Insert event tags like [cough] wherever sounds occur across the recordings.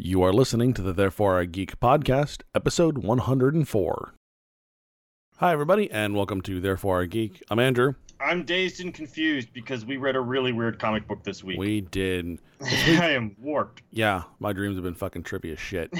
You are listening to the Therefore I Geek podcast, episode 104. Hi, everybody, and welcome to Therefore I Geek. I'm Andrew. I'm dazed and confused because we read a really weird comic book this week. We did. [laughs] I am warped. Yeah, my dreams have been fucking trippy as shit.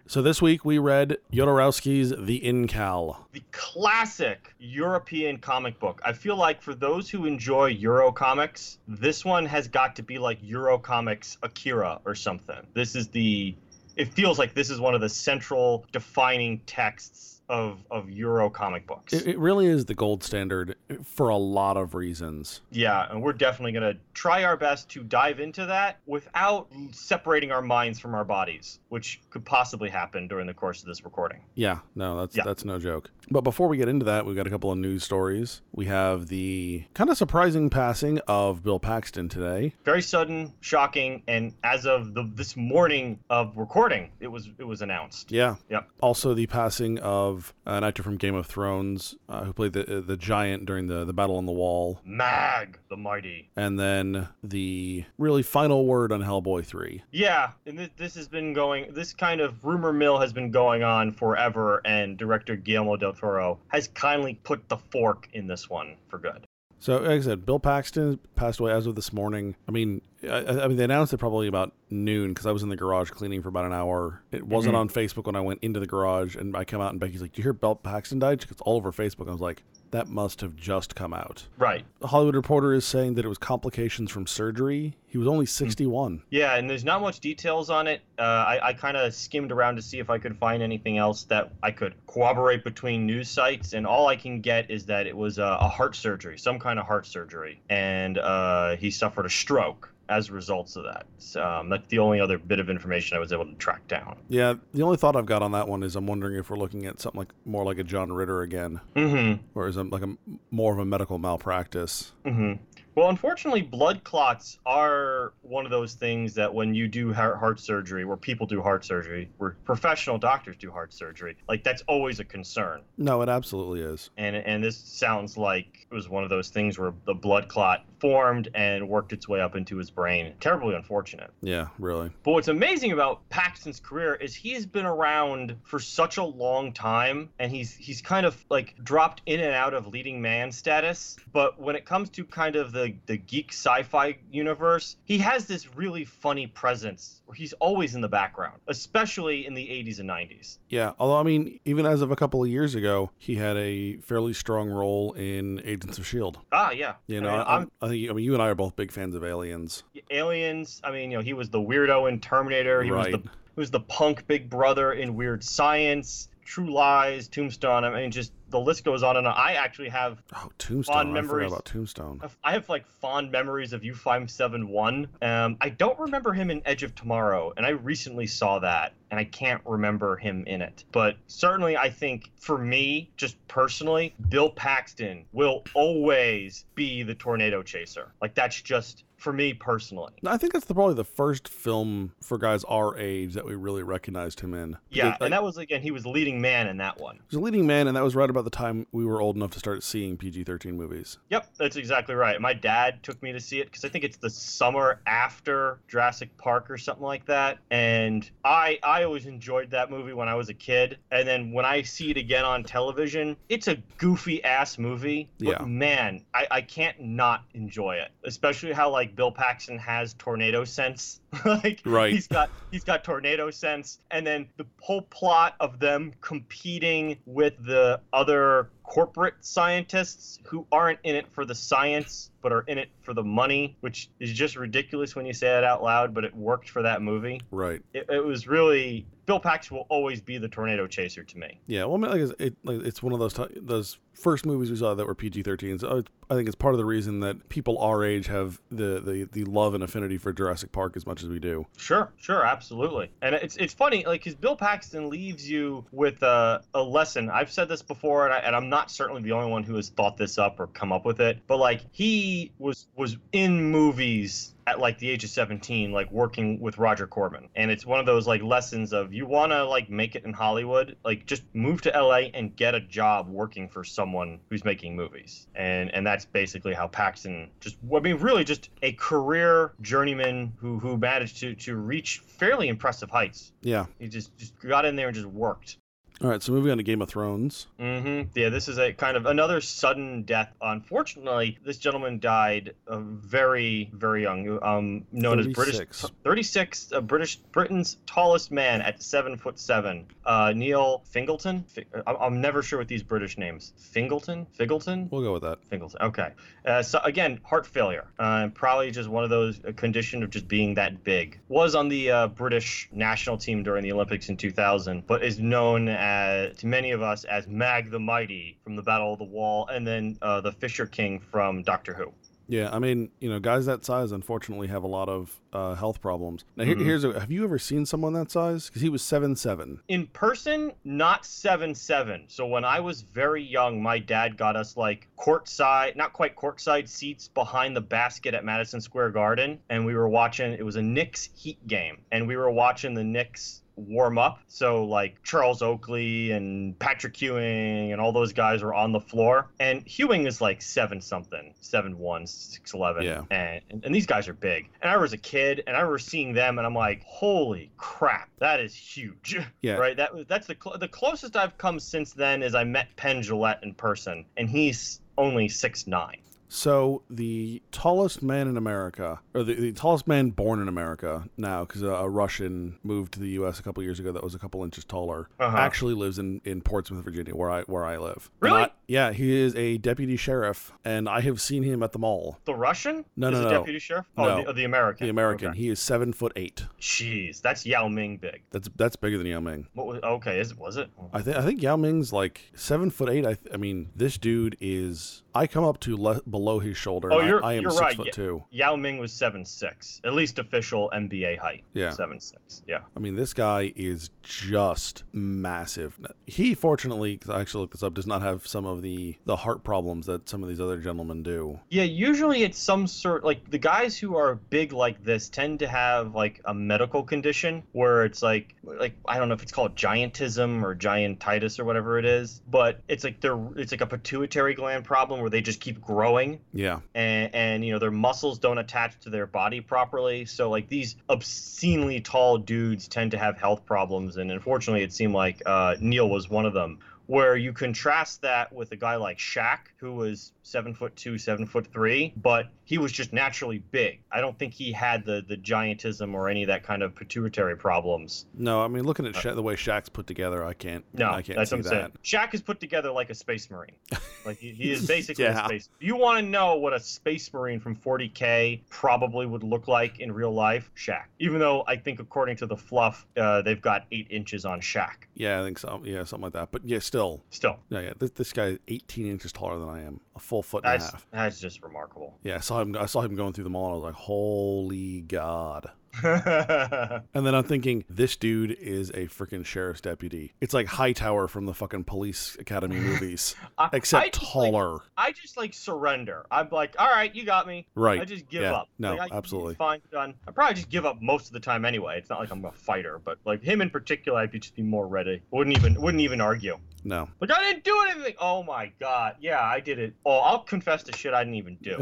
[laughs] so this week we read Jodorowsky's The Incal. the classic European comic book. I feel like for those who enjoy Euro comics, this one has got to be like Euro comics Akira or something. This is the it feels like this is one of the central defining texts of of Euro comic books. It, it really is the gold standard for a lot of reasons. Yeah, and we're definitely going to try our best to dive into that without separating our minds from our bodies, which could possibly happen during the course of this recording. Yeah, no, that's Yeah. that's no joke. But before we get into that, we've got a couple of news stories. We have the kind of surprising passing of Bill Paxton today. Very sudden, shocking, and as of the, this morning of recording, it was it was announced. Yeah. Yep. Also, the passing of an actor from Game of Thrones uh, who played the the giant during the the battle on the wall, Mag the Mighty. and then the really final word on Hellboy three. Yeah, and this, this has been going. This kind of rumor mill has been going on forever, and director Guillermo del Toro has kindly put the fork in this one for good. So, like I said, Bill Paxton passed away as of this morning. I mean, I, I mean, they announced it probably about noon because I was in the garage cleaning for about an hour. It wasn't Mhm. on Facebook when I went into the garage, and I come out and Becky's like, "Do you hear Bill Paxton died?" It's all over Facebook. I was like, "That must have just come out." Right. The Hollywood Reporter is saying that it was complications from surgery. He was only sixty-one. Yeah, and there's not much details on it. Uh, I, I kind of skimmed around to see if I could find anything else that I could corroborate between news sites, and all I can get is that it was a, a heart surgery, some kind of heart surgery, and uh, he suffered a stroke as a result of that. So, um, that's the only other bit of information I was able to track down. Yeah, the only thought I've got on that one is I'm wondering if we're looking at something like more like a John Ritter again, Mm-hmm. or is it like a more of a medical malpractice? hmm Well, unfortunately, blood clots are one of those things that when you do heart heart surgery, where people do heart surgery, where professional doctors do heart surgery, like that's always a concern. No, it absolutely is. And and this sounds like it was one of those things where the blood clot formed and worked its way up into his brain. Terribly unfortunate. Yeah, really. But what's amazing about Paxton's career is he's been around for such a long time and he's he's kind of like dropped in and out of leading man status. But when it comes to kind of the, the geek sci-fi universe, he has this really funny presence where he's always in the background, especially in the 80s and 90s. Yeah, although I mean, even as of a couple of years ago, he had a fairly strong role in Agents of Shield. Ah, yeah. You know, I mean, I, I'm- I think I mean you and I are both big fans of Aliens. Aliens. I mean, you know, he was the weirdo in Terminator. He Right. was the he was the punk big brother in Weird Science, True Lies, Tombstone. I mean, just the list goes on and on. I actually have Oh, Tombstone! Fond I memories. forgot about Tombstone. I have like fond memories of U571. Um, I don't remember him in Edge of Tomorrow, and I recently saw that, and I can't remember him in it. But certainly, I think for me, just personally, Bill Paxton will always be the tornado chaser. Like that's just for me personally. I think that's the, probably the first film for guys our age that we really recognized him in. Yeah, like, and that was again, he was leading man in that one. he was a leading man, and that was right about the time we were old enough to start seeing PG-13 movies. Yep, that's exactly right. My dad took me to see it because I think it's the summer after Jurassic Park or something like that, and I I always enjoyed that movie when I was a kid, and then when I see it again on television, it's a goofy ass movie. But Yeah. man, I I can't not enjoy it, especially how like Bill Paxton has tornado sense. [laughs] like Right. he's got he's got tornado sense, and then the whole plot of them competing with the other corporate scientists who aren't in it for the science but are in it for the money, which is just ridiculous when you say it out loud, but it worked for that movie. Right. It, it was really Bill Paxton will always be the tornado chaser to me. Yeah. Well, I mean, like, it's- it, like it's one of those ti those first movies we saw that were PG-13. So I think it's part of the reason that people our age have the, the the love and affinity for Jurassic Park as much as we do. Sure, sure, absolutely. And it's it's funny, like, because Bill Paxton leaves you with a, a lesson. I've said this before, and, I, and I'm not certainly the only one who has thought this up or come up with it. But like, he was was in movies at like the age of 17 like working with roger corman and it's one of those like lessons of you want to like make it in hollywood like just move to la and get a job working for someone who's making movies and and that's basically how paxton just i mean really just a career journeyman who who managed to to reach fairly impressive heights Yeah. he just just got in there and just worked All right. So moving on to Game of Thrones. Mm-hmm. Yeah, this is a kind of another sudden death. Unfortunately, this gentleman died uh, very, very young. Um, known as British, 36, uh, British Britain's tallest man at seven foot seven. Uh, Neil Fingleton. Fi- I'm, I'm never sure with these British names. Fingleton, Fingleton. We'll go with that. Fingleton. Okay. Uh, so again, heart failure. Uh, probably just one of those a condition of just being that big. Was on the uh, British national team during the Olympics in 2000, but is known as to many of us as Mag the Mighty from the Battle of the Wall, and then uh, the Fisher King from Doctor Who. Yeah, I mean, you know, guys that size unfortunately have a lot of uh, health problems. Now, here, Mhm. here's a. Have you ever seen someone that size? Because he was seven seven. In person, not seven seven. So when I was very young, my dad got us like courtside, not quite courtside seats behind the basket at Madison Square Garden, and we were watching. It was a Knicks Heat game, and we were watching the Knicks warm up. So like Charles Oakley and Patrick Ewing and all those guys were on the floor, and Ewing is like seven something, seven one, six eleven, Yeah. and, and and these guys are big. And I was a kid, and I remember seeing them, and I'm like, holy crap, that is huge. [laughs] Yeah. Right. That that's the cl- the closest I've come since then is I met Penn Jillette in person, and he's only six nine. So the tallest man in America, or the, the tallest man born in America now, because a, a Russian moved to the U.S. a couple years ago that was a couple inches taller, Uh-huh. actually lives in, in Portsmouth, Virginia, where I where I live. Really? I- yeah, he is a deputy sheriff, and I have seen him at the mall. The Russian? No, is no, a no. deputy sheriff? Oh, No. the, oh, the American. The American. Okay. He is seven foot eight. Jeez, that's Yao Ming big. That's that's bigger than Yao Ming. What was? Okay, is was it? I think I think Yao Ming's like seven foot eight. I th- I mean, this dude is. I come up to le- below his shoulder. Oh, I- you're- I, am you're six right, foot two. Yao Ming was seven six, at least official NBA height. Yeah. Seven six. Yeah. I mean, this guy is just massive. He, fortunately, 'cause I actually looked this up, does not have some of the the heart problems that some of these other gentlemen do. Yeah, usually it's some sort like the guys who are big like this tend to have like a medical condition where it's like like I don't know if it's called giantism or giantitis or whatever it is, but it's like they're it's like a pituitary gland problem where they just keep growing. Yeah, and and you know their muscles don't attach to their body properly. So like these obscenely tall dudes tend to have health problems. And unfortunately it seemed like uh, neil was one of them where you contrast that with a guy like Shaq, who was seven foot two, seven foot three, but he was just naturally big. I don't think he had the the giantism or any of that kind of pituitary problems. no, I mean, looking at Sha- the way Shaq's put together, I can't. No, I can't that's see what I'm that. saying. Shaq is put together like a space marine. Like he, he is [laughs] basically Yeah. a space. You want to know what a space marine from 40k probably would look like in real life? Shaq. Even though I think according to the fluff, uh, they've got eight inches on Shaq. Yeah, I think so. Yeah, something like that. But yeah, still, Still, yeah, yeah. This, this guy is 18 inches taller than I am, a full foot and a half. that's just remarkable. Yeah, I saw him. I saw him going through the mall. and I was like, "Holy God!" [laughs] And then I'm thinking, this dude is a freaking sheriff's deputy. It's like Hightower from the fucking Police Academy movies, I- [laughs] I except like- taller. I just like surrender. I'm like, all right, you got me. right. I just give yeah. up. No, Like, I- absolutely. Fine, done. I probably just give up most of the time anyway. It's not like I'm a fighter, but like him in particular, I'd be just be more ready. Wouldn't even wouldn't even argue. No. Like I didn't do anything. Oh my god. Yeah, I did it. Oh, I'll confess to shit I didn't even do.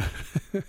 [laughs]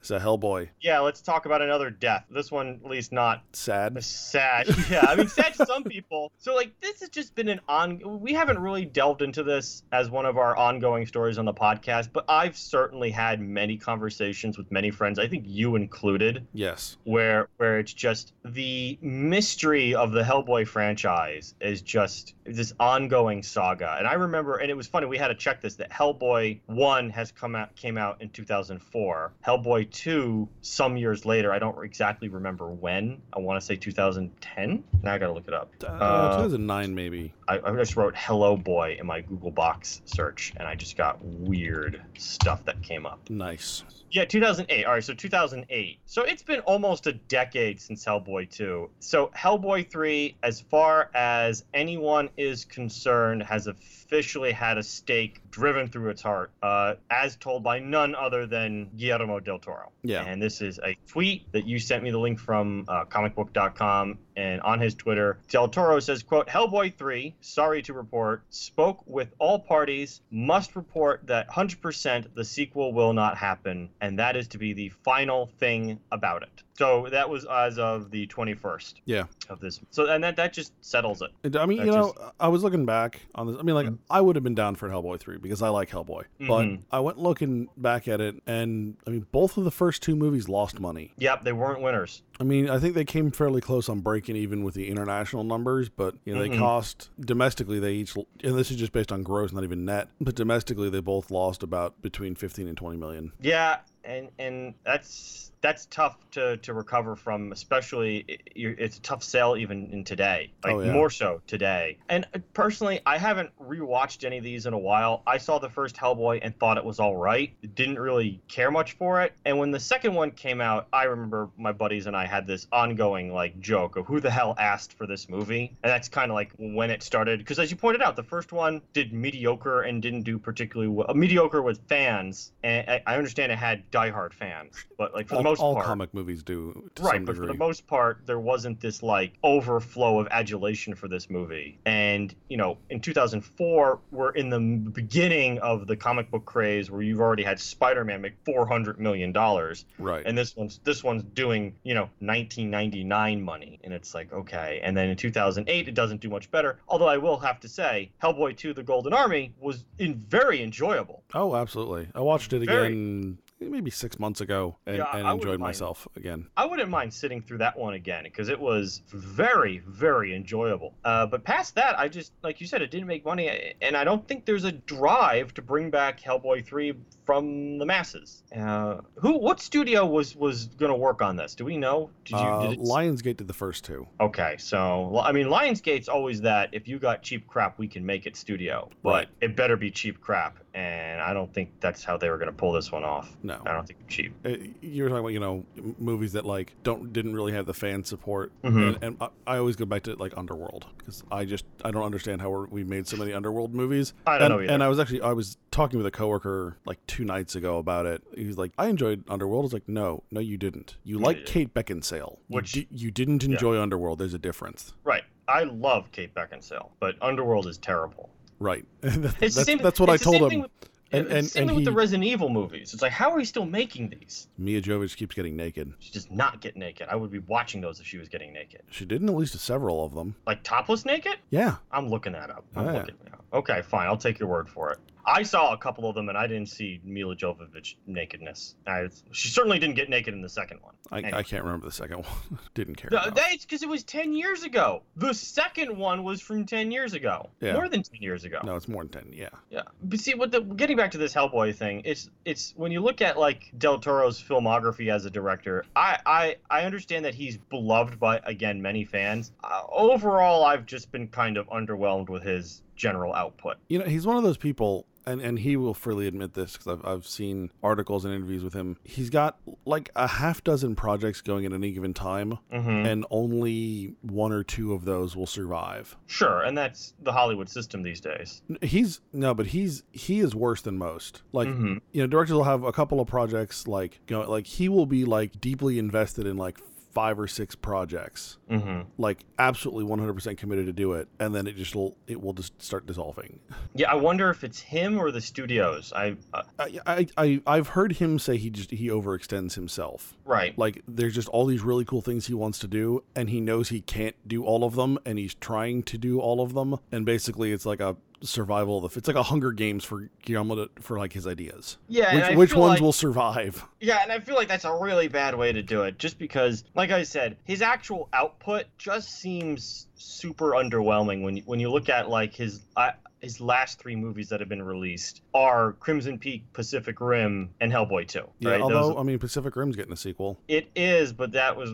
It's a Hellboy. yeah, let's talk about another death. This one, at least not Sad. sad. [laughs] Yeah, I mean sad to some people. So like this has just been an on. We haven't really delved into this as one of our ongoing stories on the podcast, but I've certainly had many conversations with many friends. I think you included, Yes. where where it's just the mystery of the Hellboy franchise is just this ongoing saga. And I remember, and it was funny. We had to check this that Hellboy one has come out came out in 2004. Hellboy two some years later. I don't exactly remember when. I want to say 2010. Now I gotta look it up. Uh, Uh, 2009 maybe. I, I just wrote "Hello Boy" in my Google box search, and I just got weird stuff that came up. Nice. Yeah, 2008. All right, so 2008. So it's been almost a decade since Hellboy 2. So Hellboy 3, as far as anyone is concerned, has officially had a stake driven through its heart, uh, as told by none other than Guillermo del Toro. Yeah. And this is a tweet that you sent me the link from uh, comicbook.com. And on his Twitter, Del Toro says, quote, Hellboy 3, sorry to report, spoke with all parties, must report that 100% the sequel will not happen, and that is to be the final thing about it. So that was as of the 21st Yeah. of this. So, and that, that just settles it. And, I mean, That you know, I was looking back on this. I mean, like, Mhm. I would have been down for Hellboy 3 because I like Hellboy. But Mhm. I went looking back at it, and I mean, both of the first two movies lost money. Yep, they weren't winners. I mean, I think they came fairly close on breaking even with the international numbers, but you know, they Mhm. cost domestically. They each, and this is just based on gross, not even net. But domestically, they both lost about between fifteen and twenty million. Yeah, and and that's that's tough to, to recover from, especially it's a tough sell even in today, like Oh, yeah. more so today. And uh, personally, I haven't rewatched any of these in a while. I saw the first Hellboy and thought it was all right. Didn't really care much for it. And when the second one came out, I remember my buddies and I had this ongoing like joke of who the hell asked for this movie, and that's kind of like when it started. Because as you pointed out, the first one did mediocre and didn't do particularly well. Mediocre with fans, and I, understand it had diehard fans, but like for the most all part, comic movies do to right but for the most part there wasn't this like overflow of adulation for this movie. And you know in 2004 we're in the beginning of the comic book craze where you've already had spider-man make 400 million dollars. Right. and this one's this one's doing you know 1999 money. And it's like okay. And then in 2008 it doesn't do much better. Although i will have to say hellboy 2 the golden army was in very enjoyable. Oh, absolutely. I watched it Very- again maybe six months ago and, Yeah, and enjoyed mind. myself again. I wouldn't mind sitting through that one again because it was very, very enjoyable. Uh, but past that, I just, like you said, it didn't make money, and I don't think there's a drive to bring back Hellboy three from the masses. Uh, who, what studio was was going to work on this? Do we know? Did you? Uh, did it, Lionsgate did the first two. okay, so well, I mean, Lionsgate's always that. If you got cheap crap, we can make it studio, but Right. it better be cheap crap. And I don't think that's how they were going to pull this one off. No. I don't think it's cheap. Uh, you were talking about you know movies that like don't didn't really have the fan support Mhm. and, and I, I always go back to like underworld because i just i don't understand how we're, we made so many underworld movies I don't and, know either. and i was actually i was talking with a coworker like two nights ago about it he was like i enjoyed underworld i was like no no you didn't you No, like you kate beckinsale Which- you, di- you didn't enjoy underworld there's a difference Right. I love Kate Beckinsale, but Underworld is terrible. Right [laughs] That- It's that's, the same, that's what i told him with- And- it's the and- same and thing with the Resident Evil movies. It's like, how are we still making these? milla jovovich keeps getting naked She does not get naked. I would be watching those if she was getting naked. she did in at least several of them Like topless naked? yeah I'm looking that up. I'm Oh, yeah. looking it up. Okay, fine. I'll take your word for it. I saw a couple of them and I didn't see Milla Jovovich nakedness. I, she certainly didn't get naked in the second one. I, Anyway. I can't remember the second [laughs] one didn't care No. That's because it was 10 years ago. The second one was from 10 years ago. Yeah. More than 10 years ago. no it's more than 10 yeah Yeah, but see, what the getting back to this Hellboy thing, it's it's when you look at like Del Toro's filmography as a director, I I I understand that he's beloved by again many fans. Uh, overall, I've just been kind of underwhelmed with his general output. You know, he's one of those people, and, and he will freely admit this because I've, I've seen articles and interviews with him. He's got like a half dozen projects going at any given time, hmm and only one or two of those will survive. Sure, and that's the Hollywood system these days. He's no, but he's he is worse than most. Like hmm you know, directors will have a couple of projects like you know, like he will be like deeply invested in like five or six projects hmm like absolutely 100% committed to do it and then it just will it will just start dissolving [laughs] Yeah, I wonder if it's him or the studios. I uh, I, I, I I've heard him say he just he overextends himself. right. Like there's just all these really cool things he wants to do, and he knows he can't do all of them, and he's trying to do all of them, and basically it's like a survival of the it's like a Hunger Games for Guillermo to, for like his ideas. Yeah, Which which ones like- will survive? Yeah, and I feel like that's a really bad way to do it, just because, like I said, his actual output just seems super underwhelming when you, when you look at like his. I his last three movies that have been released are Crimson Peak, Pacific Rim, and Hellboy 2. Yeah, right? although Those- I mean Pacific Rim's getting a sequel. it is, but that was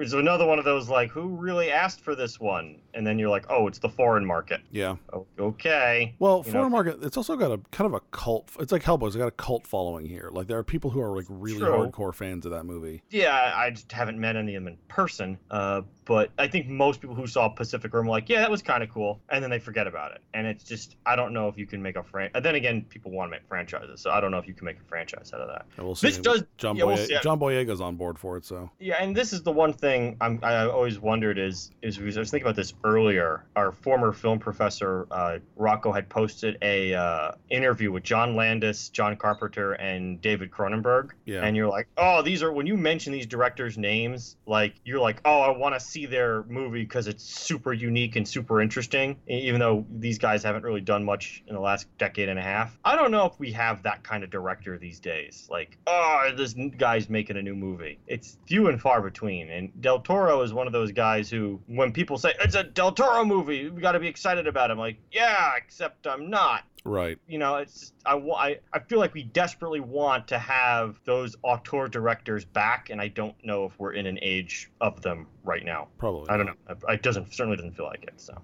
is another one of those like who really asked for this one, and then you're like, oh, it's the foreign market. Yeah. Oh, okay. Well, You foreign know- market, it's also got a kind of a cult. It's like Hellboy's got a cult following here. Like there are people who are like really True. hardcore fans of that movie. Yeah, I I just haven't met any of them in person. Uh, but I think most people who saw Pacific Rim were like, yeah, that was kind of cool, and then they forget about it. And it's just, I don't know if you can make a fran. And then again, people want to make franchises, so I don't know if you can make a franchise out of that. And we'll see. This does, John, yeah, we'll see. John Boyega's on board for it, so yeah, and this is the one thing I'm, I always wondered is is I was thinking about this earlier. Our former film professor uh, Rocco had posted a uh, interview with John Landis, John Carpenter, and David Cronenberg. yeah. and you're like, oh, these are when you mention these directors' names, like you're like, oh, I want to see their movie because it's super unique and super interesting. Even though these guys haven't really done much in the last decade and a half, I don't know if we have that kind of director these days. Like, oh, this guy's making a new movie. It's few and far between. And Del Toro is one of those guys who, when people say it's a Del Toro movie, we got to be excited about it. I'm like, yeah, except I'm not right. you know it's I, I I feel like we desperately want to have those auteur directors back and i don't know if we're in an age of them right now Probably. i don't know it doesn't certainly doesn't feel like it so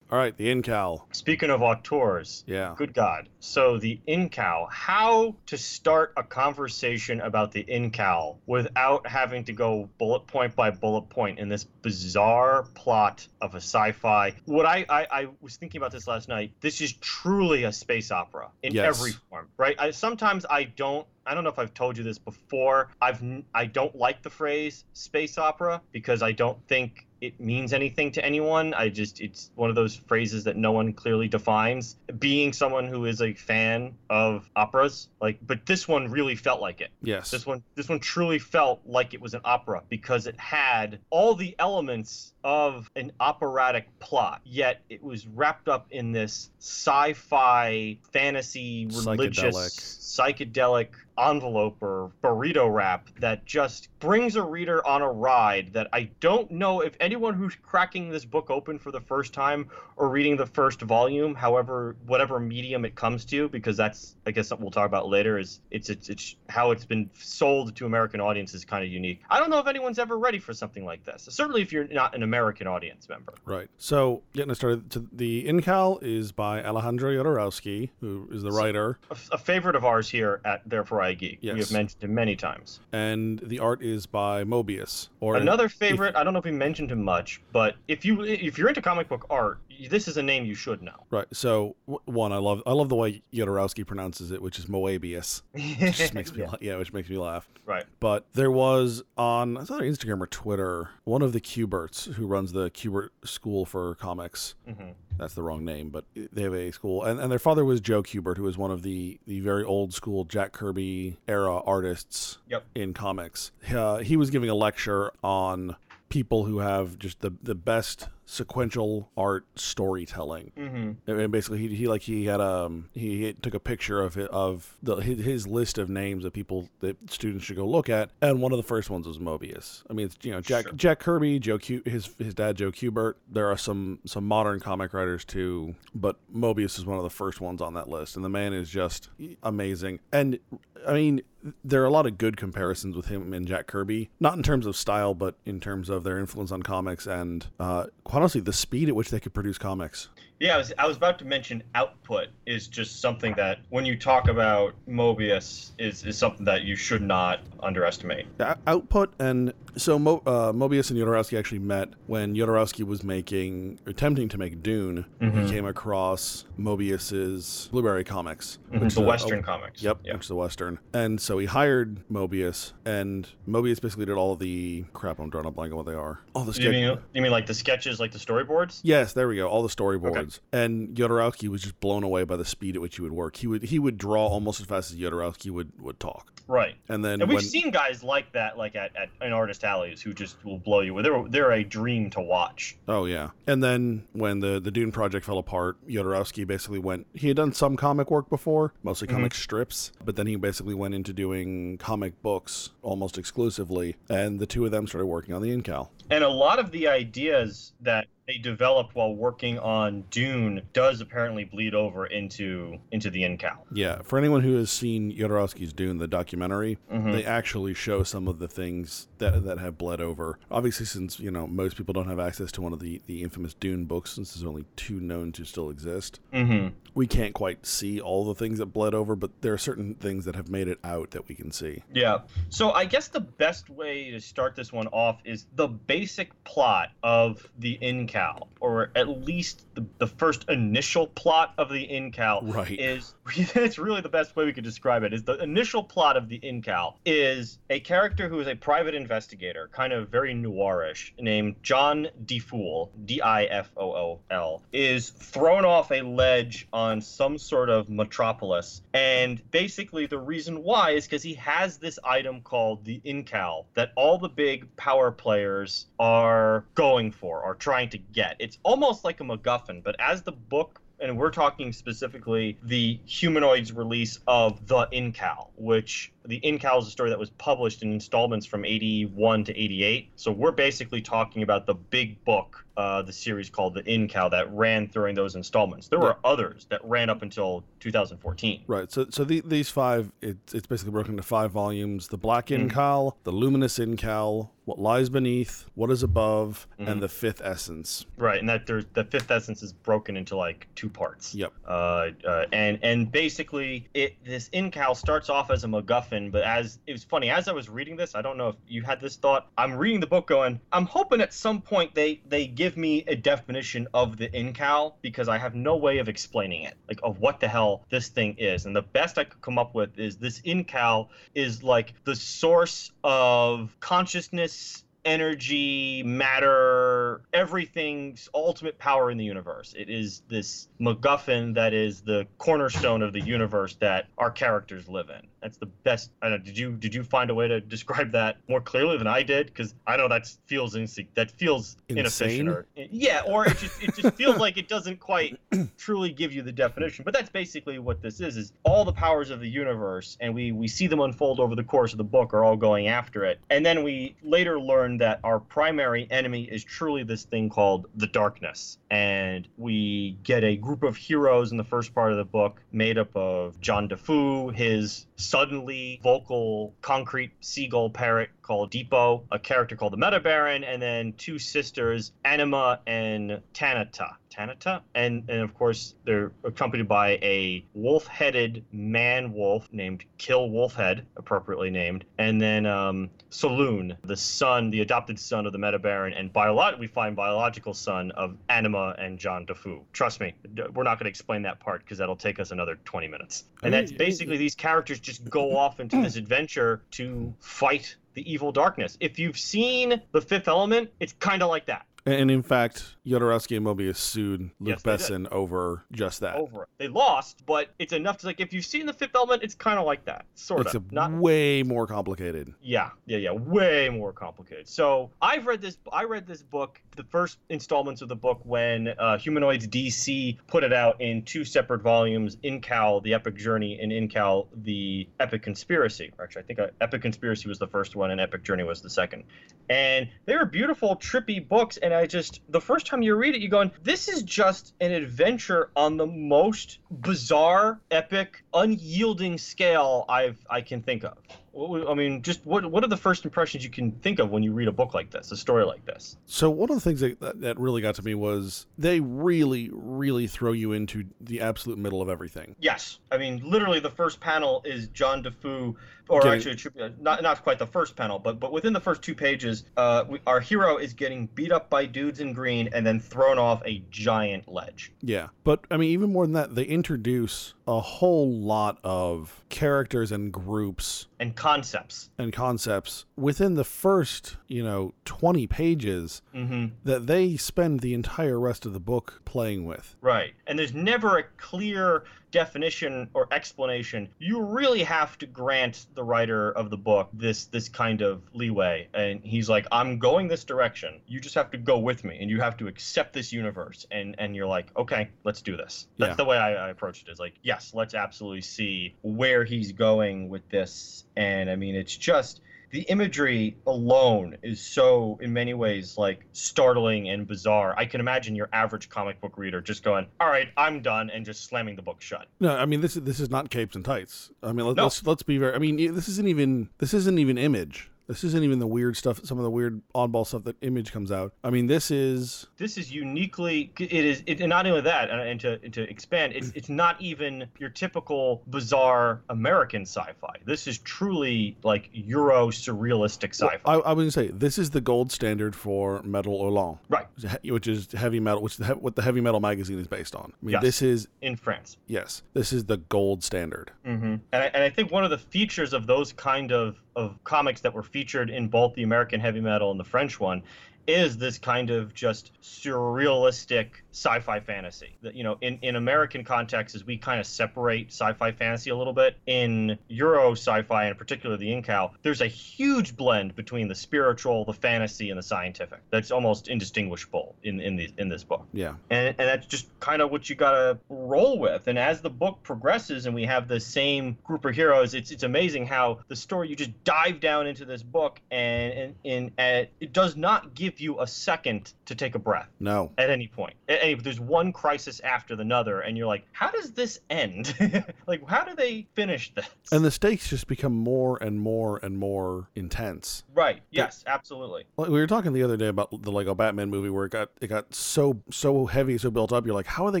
All right, the Incal. speaking of auteurs Yeah. good god so the incal how to start a conversation about the incal without having to go bullet point by bullet point in this bizarre plot of a sci-fi what i i, I was thinking about this last night this is truly a space opera in Yes. every form right I, sometimes i don't I don't know if I've told you this before. I've I don't like the phrase space opera because I don't think it means anything to anyone. I just it's one of those phrases that no one clearly defines. Being someone who is a fan of operas, like but this one really felt like it. Yes. This one this one truly felt like it was an opera because it had all the elements of an operatic plot, yet it was wrapped up in this sci-fi fantasy religious psychedelic envelope or burrito wrap that just brings a reader on a ride that I don't know if anyone who's cracking this book open for the first time or reading the first volume, however, whatever medium it comes to, because that's I guess something we'll talk about later is it's it's, it's how it's been sold to American audiences kind of unique. I don't know if anyone's ever ready for something like this. Certainly if you're not an American audience member. Right. So, getting us started, to, the Incal is by Alejandro Jodorowsky, who is the writer, A, a favorite of ours here at Therefore I Geek. We Yes. have mentioned him many times. and the art is by Mobius. Or Another favorite, I don't know if we mentioned him much, but if you if you're into comic book art, this is a name you should know. Right. So, one, I love I love the way Jodorowsky pronounces it, which is Moebius. Just [laughs] makes me Yeah, yeah, which makes me laugh. right. But there was on I thought Instagram or Twitter one of the Kuberts who runs the Kubert School for Comics. hmm That's the wrong name, but they have a school, and, and their father was Joe Kubert, who was one of the the very old school Jack Kirby era artists Yep. in comics. Uh, he was giving a lecture on people who have just the the best sequential art storytelling. hmm And basically, he, he like he had um he took a picture of it, of the his, his list of names of people that students should go look at, and one of the first ones was Mobius. I mean, it's you know Jack Sure. Jack Kirby, Joe Q, his his dad Joe Kubert. There are some some modern comic writers too, but Mobius is one of the first ones on that list, and the man is just amazing. And I mean, there are a lot of good comparisons with him and Jack Kirby, not in terms of style, but in terms of their influence on comics and, uh, honestly, the speed at which they could produce comics. Yeah, I was, I was about to mention output is just something that when you talk about Mobius is, is something that you should not underestimate. O- output and so Mo, uh, Mobius and Jodorowsky actually met when Jodorowsky was making attempting to make Dune. Mhm. He came across Mobius's Blueberry Comics, Mhm, which the Western comics. Yep, Yeah. which is the Western. And so he hired Mobius, and Mobius basically did all the crap. I'm drawing a blank on what they are. All the sketches. You you mean like the sketches, like the storyboards? Yes, there we go. All the storyboards. And Jodorowsky was just blown away by the speed at which he would work. He would he would draw almost as fast as Jodorowsky would would talk. Right. And then And we've when, seen guys like that, like at, at in artist alleys, who just will blow you. away. They're they're a dream to watch. Oh yeah. And then when the the Dune project fell apart, Jodorowsky basically went he had done some comic work before, mostly Mm-hmm. comic strips, but then he basically went into doing comic books almost exclusively, and the two of them started working on the Incal. And a lot of the ideas that they developed while working on Dune does apparently bleed over into into the Incal. Yeah, for anyone who has seen Jodorowsky's Dune, the documentary, Mhm. they actually show some of the things that that have bled over. Obviously, since you know most people don't have access to one of the the infamous Dune books, since there's only two known to still exist, Mm-hmm. we can't quite see all the things that bled over. But there are certain things that have made it out that we can see. Yeah. So I guess the best way to start this one off is the basic plot of the Incal, or at least the, the first initial plot of the Incal Right. is [laughs] it's really the best way we could describe it is the initial plot of the Incal is a character who is a private investigator, kind of very noirish, named John Difool, D-I-F-O-O-L, is thrown off a ledge on some sort of metropolis, and basically the reason why is because he has this item called the Incal that all the big power players are going for, are trying to get. It's almost like a MacGuffin, but as the book and we're talking specifically the humanoids release of the Incal, which the Incal is a story that was published in installments from 81 to 88. So we're basically talking about the big book, uh, the series called the Incal that ran during those installments. There were others that ran up until 2014. Right. So, so the, these five, it's it's basically broken into five volumes: the Black. Incal, the Luminous Incal, What Lies Beneath, What Is Above, Mhm. and the Fifth Essence. Right, and that there's the fifth essence is broken into like two parts. Yep. Uh, uh, and and basically, it this incal starts off as a MacGuffin, but as it was funny as I was reading this, I don't know if you had this thought. I'm reading the book, going, I'm hoping at some point they they give me a definition of the incal because I have no way of explaining it, like of what the hell this thing is. And the best I could come up with is this incal is like the source of consciousness energy, matter, everything's ultimate power in the universe. It is this MacGuffin that is the cornerstone of the universe that our characters live in. That's the best. I don't. Did you did you find a way to describe that more clearly than I did? Because I know that feels that feels Insane? inefficient. Or, yeah, or it just it just feels like it doesn't quite [clears throat] truly give you the definition. But that's basically what this is: is all the powers of the universe, and we we see them unfold over the course of the book, are all going after it. And then we later learn that our primary enemy is truly this thing called the darkness, and we get a group of heroes in the first part of the book made up of John DeFoo, his suddenly vocal concrete seagull parrot called Depot, a character called the Meta Baron, and then two sisters, Anima and Tanata. Tanata, and and of course they're accompanied by a wolf-headed man wolf named Kill Wolfhead, appropriately named, and then um, Solune, the son, the adopted son of the Meta Baron, and biolo- we find biological son of Anima and John DeFoo. Trust me, we're not going to explain that part because that'll take us another 20 minutes. And that's basically these characters just go off into this [clears throat] adventure to fight the evil darkness. If you've seen The Fifth Element, it's kind of like that. And in fact, Jodorowsky and Mobius sued Luc Yes. Besson over just that. Over it. They lost, but it's enough to like if you've seen The Fifth Element, it's kind of like that, sort Except of. Not way more complicated. Yeah, yeah, yeah, way more complicated. So I've read this. I read this book, the first installments of the book, when uh, Humanoids DC put it out in two separate volumes: Incal, the Epic Journey, and Incal, the Epic Conspiracy. Or actually, I think uh, Epic Conspiracy was the first one, and Epic Journey was the second. And they were beautiful, trippy books. And I just, the first time you read it, you're going, this is just an adventure on the most bizarre, epic, unyielding scale I've I can think of. What I mean, just what what are the first impressions you can think of when you read a book like this, a story like this? So one of the things that, that, really got to me was they really, really throw you into the absolute middle of everything. Yes, I mean, literally the first panel is John DeFoo, or Getting- actually, it should be- uh, not not quite the first panel, but but within the first two pages, uh, we, our hero is getting beat up by dudes in green and then thrown off a giant ledge. Yeah. But I mean, even more than that, they introduce a whole lot of characters and groups and concepts. and concepts within the first, you know, 20 pages hmm that they spend the entire rest of the book playing with. Right. And there's never a clear definition or explanation. You really have to grant the writer of the book this this kind of leeway. And he's like, I'm going this direction. You just have to go with me and you have to accept this universe. And and you're like, okay, let's do this. That's Yeah. the way I, I approached it. Is like, yes, let's absolutely see where he's going with this. And I mean, it's just the imagery alone is so in many ways like startling and bizarre. I can imagine your average comic book reader just going, "All right, I'm done," and just slamming the book shut. No, I mean this is this is not capes and tights. I mean let, No. let's let's be very. I mean this isn't even this isn't even image. This isn't even the weird stuff. Some of the weird oddball stuff that image comes out. I mean this is This is uniquely it is it, and not only that and, and to and to expand it's it's not even your typical bizarre American sci-fi. This is truly like Euro surrealistic sci-fi. I, I was gonna say this is the gold standard for Métal Hurlant, right, which is heavy metal, which the, what the heavy metal magazine is based on. I mean, Yes. this is in France. yes, this is the gold standard. Mm-hmm. And, I, and I think one of the features of those kind of, of comics that were featured in both the American heavy metal and the French one is this kind of just surrealistic sci-fi fantasy you know in, in american context as we kind of separate sci-fi fantasy a little bit in euro sci-fi and in particular the incal there's a huge blend between the spiritual the fantasy and the scientific that's almost indistinguishable in in, the, in this book Yeah, and, and that's just kind of what you gotta roll with. And as the book progresses, and we have the same group of heroes, it's it's amazing how the story you just dive down into this book, and and, and, and it does not give you a second to take a breath no, at any point. Any, there's one crisis after another, and you're like, how does this end? [laughs] like, how do they finish this? and the stakes just become more and more and more intense. right? Yes, absolutely. Like, we were talking the other day about the Lego Batman movie where it got it got so so heavy, so built up. You're like, how are they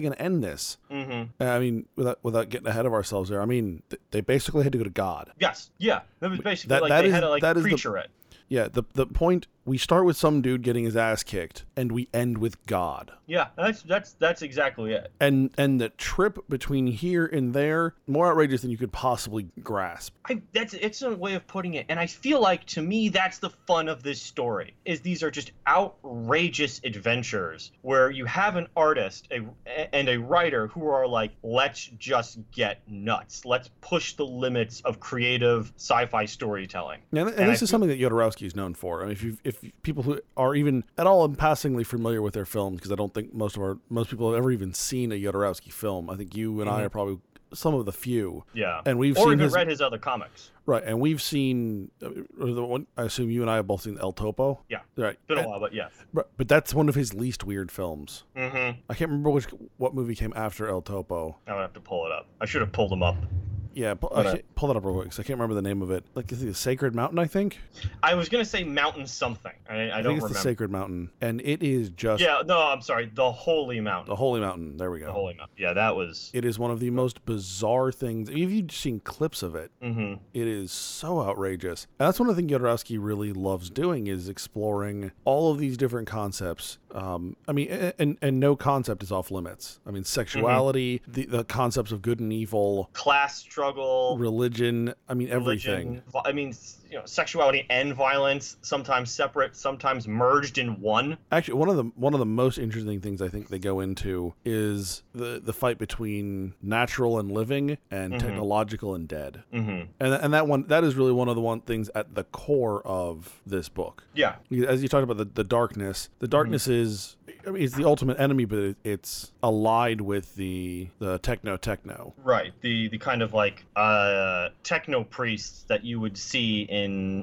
going to end this? Mm-hmm. I mean, without without getting ahead of ourselves there. I mean, th- they basically had to go to God. Yes. Yeah. That was basically That- like that they is- had to like that is the- it. Yeah, the the point we start with some dude getting his ass kicked, and we end with God. Yeah, that's that's that's exactly it. And and the trip between here and there more outrageous than you could possibly grasp. I, that's it's a way of putting it, and I feel like to me that's the fun of this story. Is these are just outrageous adventures where you have an artist a, and a writer who are like, let's just get nuts, let's push the limits of creative sci-fi storytelling. And, and And this I is something that Jodorowsky is known for. I mean, if you if people who are even at all passingly familiar with their films, because I don't think most of our most people have ever even seen a Jodorowsky film. I think you and I Mhm. are probably some of the few. Yeah, And we've or seen his read his other comics. right, and we've seen uh, or the one. I assume you and I have both seen El Topo. Yeah. right. Been a And- while, but yes. but, but that's one of his least weird films. Mm-hmm. I can't remember which what movie came after El Topo. I would have to pull it up. I should have pulled them up. Yeah, pull, uh, pull that up real quick 'cause I can't remember the name of it. Like, is it the Sacred Mountain? I think. I was gonna say Mountain something. I, I, I, don't think it's remember. the Sacred Mountain, and it is just Yeah, no, I'm sorry. The Holy Mountain. the Holy Mountain. There we go. The Holy Mountain. Yeah, that was. It is one of the most bizarre things. If you've seen clips of it, hmm it is so outrageous. And that's one of the things Jodorowsky really loves doing is exploring all of these different concepts. Um, I mean, and and no concept is off limits. I mean, sexuality, the the concepts of good and evil, Class struggle. religion. I mean, everything. religion, I mean, you know, sexuality and violence, sometimes separate, sometimes merged in one. Actually, one of the one of the most interesting things I think they go into is the the fight between natural and living and Mhm. technological and dead. hmm And and that one that is really one of the one things at the core of this book. Yeah. As you talked about the, the darkness, the darkness is I mean it's the ultimate enemy, but it's allied with the the techno techno. Right. The the kind of like uh techno priests that you would see in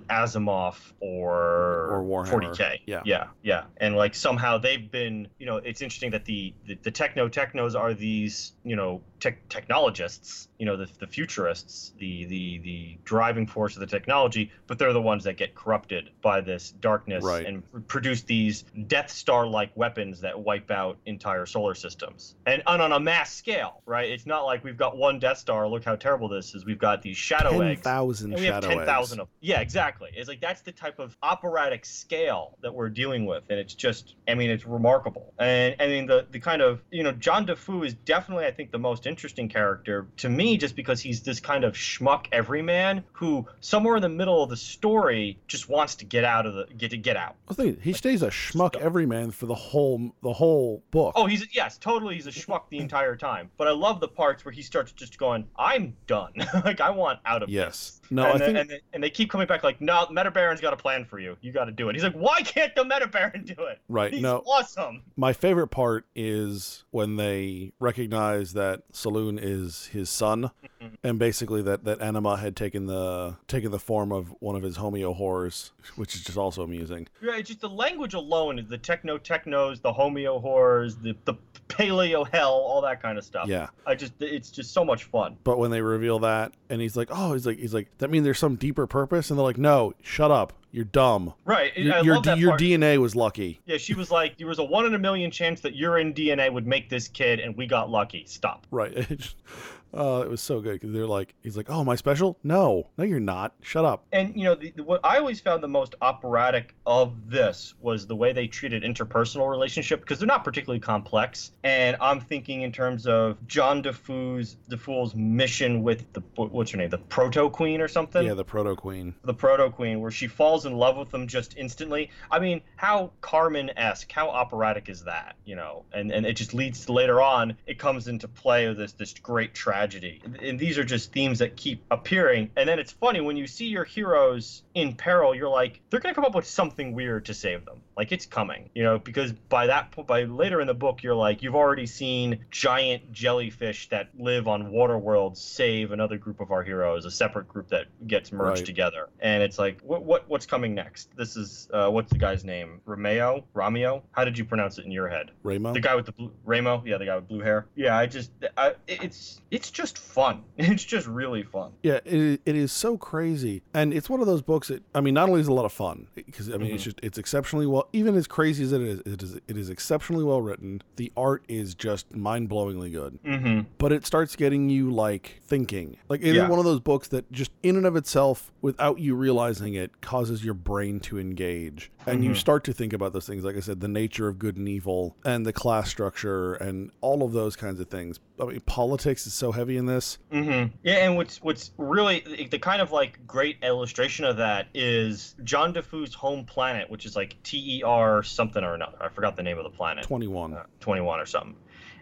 Asimov or Or Warhammer. 40k. Yeah. Yeah. Yeah. And like somehow they've been, you know, it's interesting that the the, the techno technos are these, you know, tech technologists, you know, the the futurists, the the the driving force of the technology, but they're the ones that get corrupted by this darkness Right. and produce these Death Star like weapons that wipe out entire solar systems. And, and on a mass scale, right? It's not like we've got one Death Star, look how terrible this is. We've got these shadow Ten eggs. thousand And we have shadow ten thousand eggs. of yeah, exactly. It's like that's the type of operatic scale that we're dealing with, and it's just, I mean, it's remarkable. And I mean, the the kind of you know, John Defoe is definitely, I think, the most interesting character to me, just because he's this kind of schmuck everyman who, somewhere in the middle of the story, just wants to get out of the get to get out. Well, think, he stays a schmuck everyman for the whole the whole book. Oh, he's yes, totally. He's a schmuck the entire time. But I love the parts where he starts just going, "I'm done. [laughs] like I want out of Yes. this." No, and I then- think and, they, and they keep coming back like, "No, Meta Baron's got a plan for you. You got to do it." He's like, "Why can't the Meta Baron do it? right. He's No, awesome." My favorite part is when they recognize that Solune is his son, Mhm. and basically that that Anima had taken the taken the form of one of his homeo horrors, which is just also amusing. Yeah, it's just the language alone is the techno technos, the homeo horrors, the the paleo hell, all that kind of stuff. Yeah. I just it's just so much fun. But when they reveal that, and he's like, "Oh, he's like, he's like, that means there's some deeper purpose," and they're like, "No, shut up, you're dumb. Right. Your your, your. DNA was lucky." Yeah, she was like, there was a one in a million chance that urine DNA would make this kid, and we got lucky. Stop. Right. [laughs] Uh, it was so good because they're like, he's like, "Oh, my special? No, no, you're not. Shut up." And you know, the, the- what I always found the most operatic of this was the way they treated interpersonal relationship because they're not particularly complex. And I'm thinking in terms of John DeFoo's Difool's mission with the what's her name, the Proto Queen or something. Yeah, the proto queen. the proto queen where she falls in love with him just instantly i mean how carmen-esque how operatic is that you know and and it just leads to later on it comes into play of this this great tragedy and, and these are just themes that keep appearing. And then it's funny when you see your heroes in peril you're like they're gonna come up with something weird to save them. Like it's coming you know because by that po- by later in the book you're like you've already seen giant jellyfish that live on water worlds save another group of our heroes a separate group that gets merged Right. together. And it's like what, what what's coming next? This is uh, what's the guy's name? Romeo? Romeo? How did you pronounce it in your head? Ramo. the guy with the blue Ramo, yeah, the guy with blue hair. Yeah, I just, I, it's, it's just fun. [laughs] It's just really fun. Yeah, it, it is so crazy, and it's one of those books that I mean, not only is it a lot of fun because I mean, it's Mhm. just it's exceptionally well, even as crazy as it is, it is it is exceptionally well written. The art is just mind blowingly good, Mm-hmm. but it starts getting you like thinking. Like it is Yeah. one of those books that just in and of itself, without you realizing it, causes your brain to engage, and you Mhm. start to think about those things. Like I said, the nature of good and evil, and the class structure, and all of those kinds of things. I mean, politics is so heavy in this. Mm-hmm. Yeah, and what's what's really the- kind of like great illustration of that is John Difool's home planet, which is like T E R something or another. I forgot the name of the planet. Twenty one. uh, 21 or something.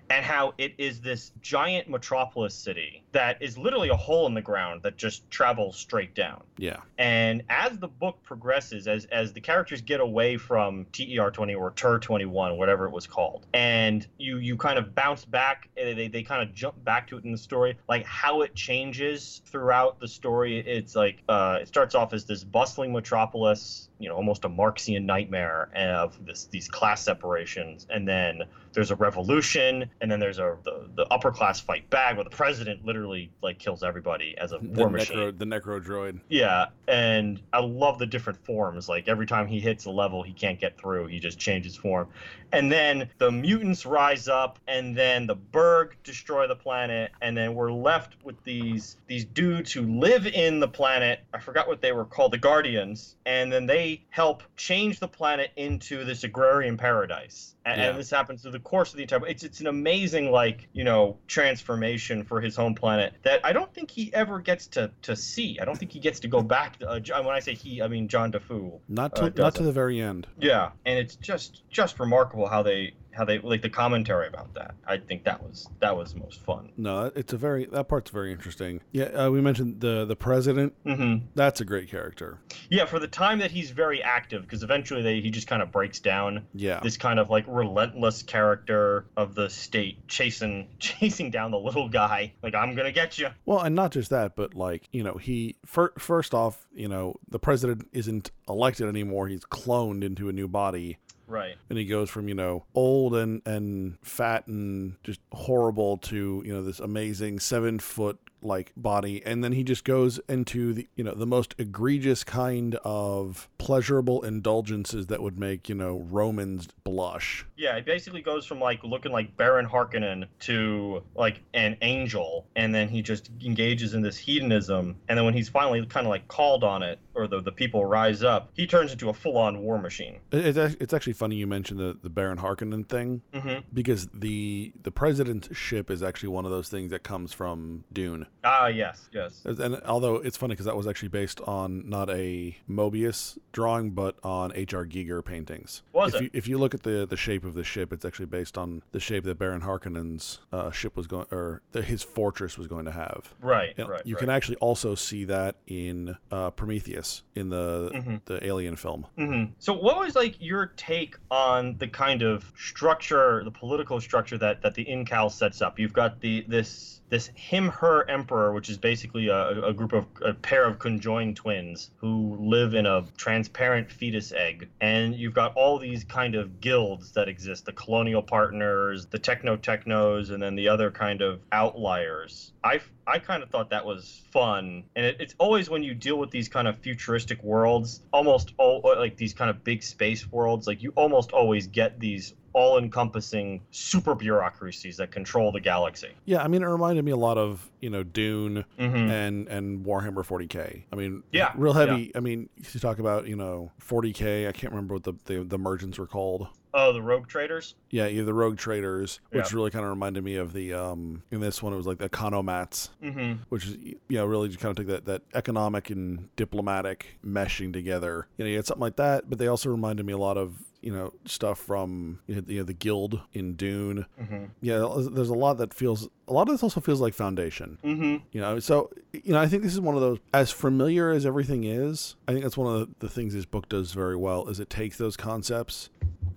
And how it is this giant metropolis city that is literally a hole in the ground that just travels straight down. Yeah. And as the book progresses, as as the characters get away from TER twenty or TER twenty one, whatever it was called, and you you kind of bounce back, and they, they kind of jump back to it in the story, like how it changes throughout the story. It's like uh, it starts off as this bustling metropolis, you know, almost a Marxian nightmare of this these class separations, and then there's a revolution, and then there's a the, the upper class fight back, where the president literally like kills everybody as a The war machine. necro, the necro droid. Yeah, and I love the different forms. Like every time he hits a level he can't get through, he just changes form. And then the mutants rise up, and then the Berg destroy the planet, and then we're left with these these dudes who live in the planet. I forgot what they were called, the Guardians, and then they help change the planet into this agrarian paradise. And, Yeah. and this happens through the course of the entire. It's it's an amazing like you know transformation for his home planet that I don't think he ever gets to to see. I don't think he gets to go back. To, uh, when I say he, I mean John Difool. Not Uh, to it not to the very end. Yeah, and it's just just remarkable how they how they like the commentary about that. I think that was that was most fun. No, it's a very that part's very interesting. Yeah, uh, we mentioned the the president. hmm That's a great character. Yeah, for the time that he's very active, because eventually they, he just kind of breaks down. Yeah, This kind of like relentless character of the state chasing [laughs] chasing down the little guy. Like I'm gonna get you. Well, and not just that, but like you know, he fir- first off, you know, the president isn't elected anymore. He's cloned into a new body, Right. and he goes from you know old and and fat and just horrible to you know this amazing seven foot like body and then he just goes into the you know the most egregious kind of pleasurable indulgences that would make you know romans blush. Yeah, it basically goes from like looking like Baron Harkonnen to like an angel, and then he just engages in this hedonism, and then when he's finally kind of like called on it, or the, the people rise up, he turns into a full-on war machine. It's, it's actually funny you mentioned the, the baron harkonnen thing hmm because the the president's ship is actually one of those things that comes from dune Ah, yes, yes. And although it's funny because that was actually based on not a Moebius drawing, but on H.R. Giger paintings. Was if it? You, if you look at the the shape of the ship, it's actually based on the shape that Baron Harkonnen's uh, ship was going, or the, his fortress was going to have. Right, And right. you right. can actually also see that in uh, Prometheus in the Mhm. the Alien film. hmm So, what was like your take on the kind of structure, the political structure that that the Incal sets up? You've got the this this him her emperor, which is basically a, a group of a pair of conjoined twins who live in a transparent fetus egg, and you've got all these kind of guilds that exist: the colonial partners, the techno technos, and then the other kind of outliers. I I kind of thought that was fun, and it, it's always when you deal with these kind of futuristic worlds, almost all like these kind of big space worlds, like you almost always get these all-encompassing super bureaucracies that control the galaxy. Yeah, I mean, it reminded me a lot of you know Dune Mm-hmm. and and Warhammer 40k. I mean, Yeah, real heavy. I mean, you talk about you know 40k. I can't remember what the the, the merchants were called. Oh, the rogue traders. Yeah, yeah, the rogue traders, which Yeah. really kind of reminded me of the um in this one it was like the economats, Mm-hmm. which is you know really just kind of take that that economic and diplomatic meshing together. You know, you had something like that, but they also reminded me a lot of you know stuff from you know, the, you know, the guild in Dune. Mm-hmm. Yeah, there's a lot that feels a lot of this also feels like Foundation. Mm-hmm. You know, so you know, I think this is one of those as familiar as everything is. I think that's one of the, the things this book does very well is it takes those concepts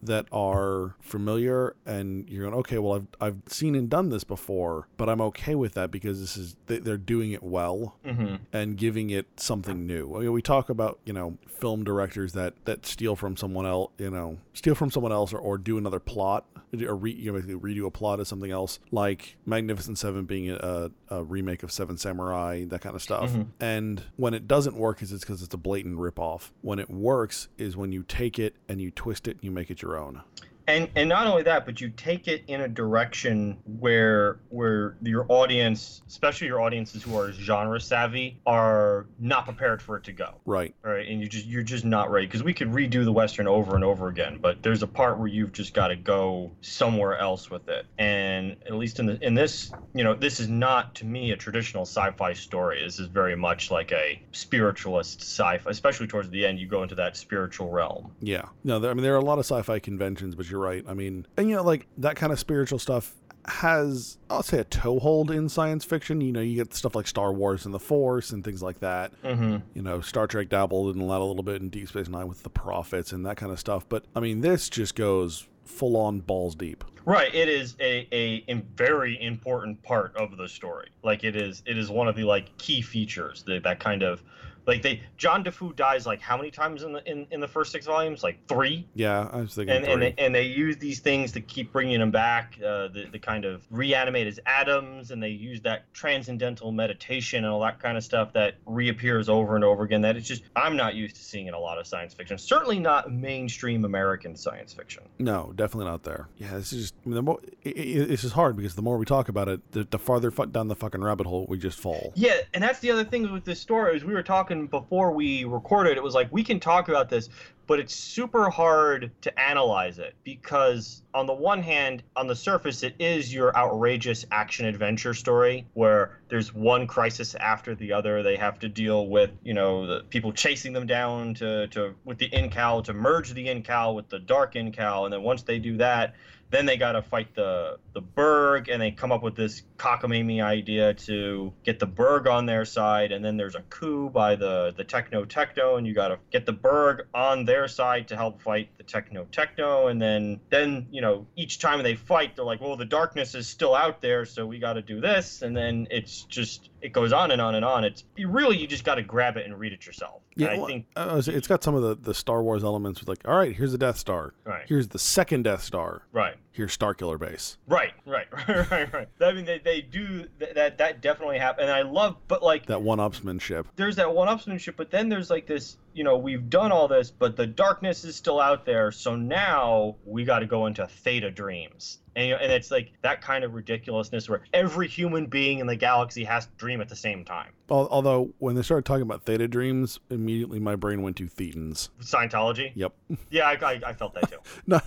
that are familiar and you're going, okay, well, I've I've seen and done this before, but I'm okay with that because this is they, they're doing it well Mm-hmm. and giving it something new. I mean, we talk about you know film directors that that steal from someone else, you know, steal from someone else or, or do another plot, or re, you know, basically redo a plot as something else, like Magnificent Seven being a, a remake of Seven Samurai, that kind of stuff. Mhm. And when it doesn't work, is it's because it's a blatant ripoff. When it works, is when you take it and you twist it and you make it your own. And and not only that but you take it in a direction where where your audience especially your audiences who are genre savvy are not prepared for it to go. Right. right? And you just you're just not ready. Because we could redo the western over and over again but there's a part where you've just got to go somewhere else with it. And at least in the in this you know this is not to me a traditional sci-fi story. This is very much like a spiritualist sci-fi especially towards the end you go into that spiritual realm. Yeah. No, there, I mean, there are a lot of sci fi conventions, but you're right. I mean, and you know, like that kind of spiritual stuff has, I'll say, a toehold in science fiction. You know, you get stuff like Star Wars and the Force and things like that. mm-hmm You know, Star Trek dabbled in that a little bit in Deep Space Nine with the prophets and that kind of stuff. But I mean, this just goes full on balls deep. Right, it is a, a im- very important part of the story. Like it is it is one of the like key features that that kind of like they John Difool dies like how many times in the in, in the first six volumes? Like three. Yeah, I was thinking. And and they, and they use these things to keep bringing him back. Uh, the the kind of reanimate his atoms, and they use that transcendental meditation and all that kind of stuff that reappears over and over again. That it's just I'm not used to seeing in a lot of science fiction. Certainly not mainstream American science fiction. No, definitely not there. Yeah, this is just. I mean, the more it, it, this is hard because the more we talk about it, the, the farther down the fucking rabbit hole we just fall. Yeah, and that's the other thing with this story is we were talking before we recorded. It was like we can talk about this, but it's super hard to analyze it because on the one hand, on the surface, it is your outrageous action adventure story where there's one crisis after the other. They have to deal with you know the people chasing them down to to with the incal to merge the incal with the dark incal, and then once they do that. Then they got to fight the the Berg, and they come up with this cockamamie idea to get the Berg on their side, and then there's a coup by the the Techno Techno, and you got to get the Berg on their side to help fight Techno Techno, and then then you know each time they fight, they're like, well, the darkness is still out there, so we got to do this, and then it's just it goes on and on and on. It's you really you just got to grab it and read it yourself. Yeah, and I well, think uh, it's- got some of the, the Star Wars elements with like, all right, here's the Death Star. right, Here's the second Death Star. right. Here's Starkiller Base. Right, right, [laughs] right, right, right. I mean, they, they do th- that. That definitely happen, and I love. But like, That one upsmanship. there's that one-upsmanship, but then there's like this. You know, we've done all this, but the darkness is still out there. So now we got to go into Theta dreams, and you know, and it's like that kind of ridiculousness where every human being in the galaxy has to dream at the same time. Although when they started talking about theta dreams, immediately my brain went to thetans. Scientology. Yep. [laughs] Yeah, I, I, I felt that too. [laughs] No,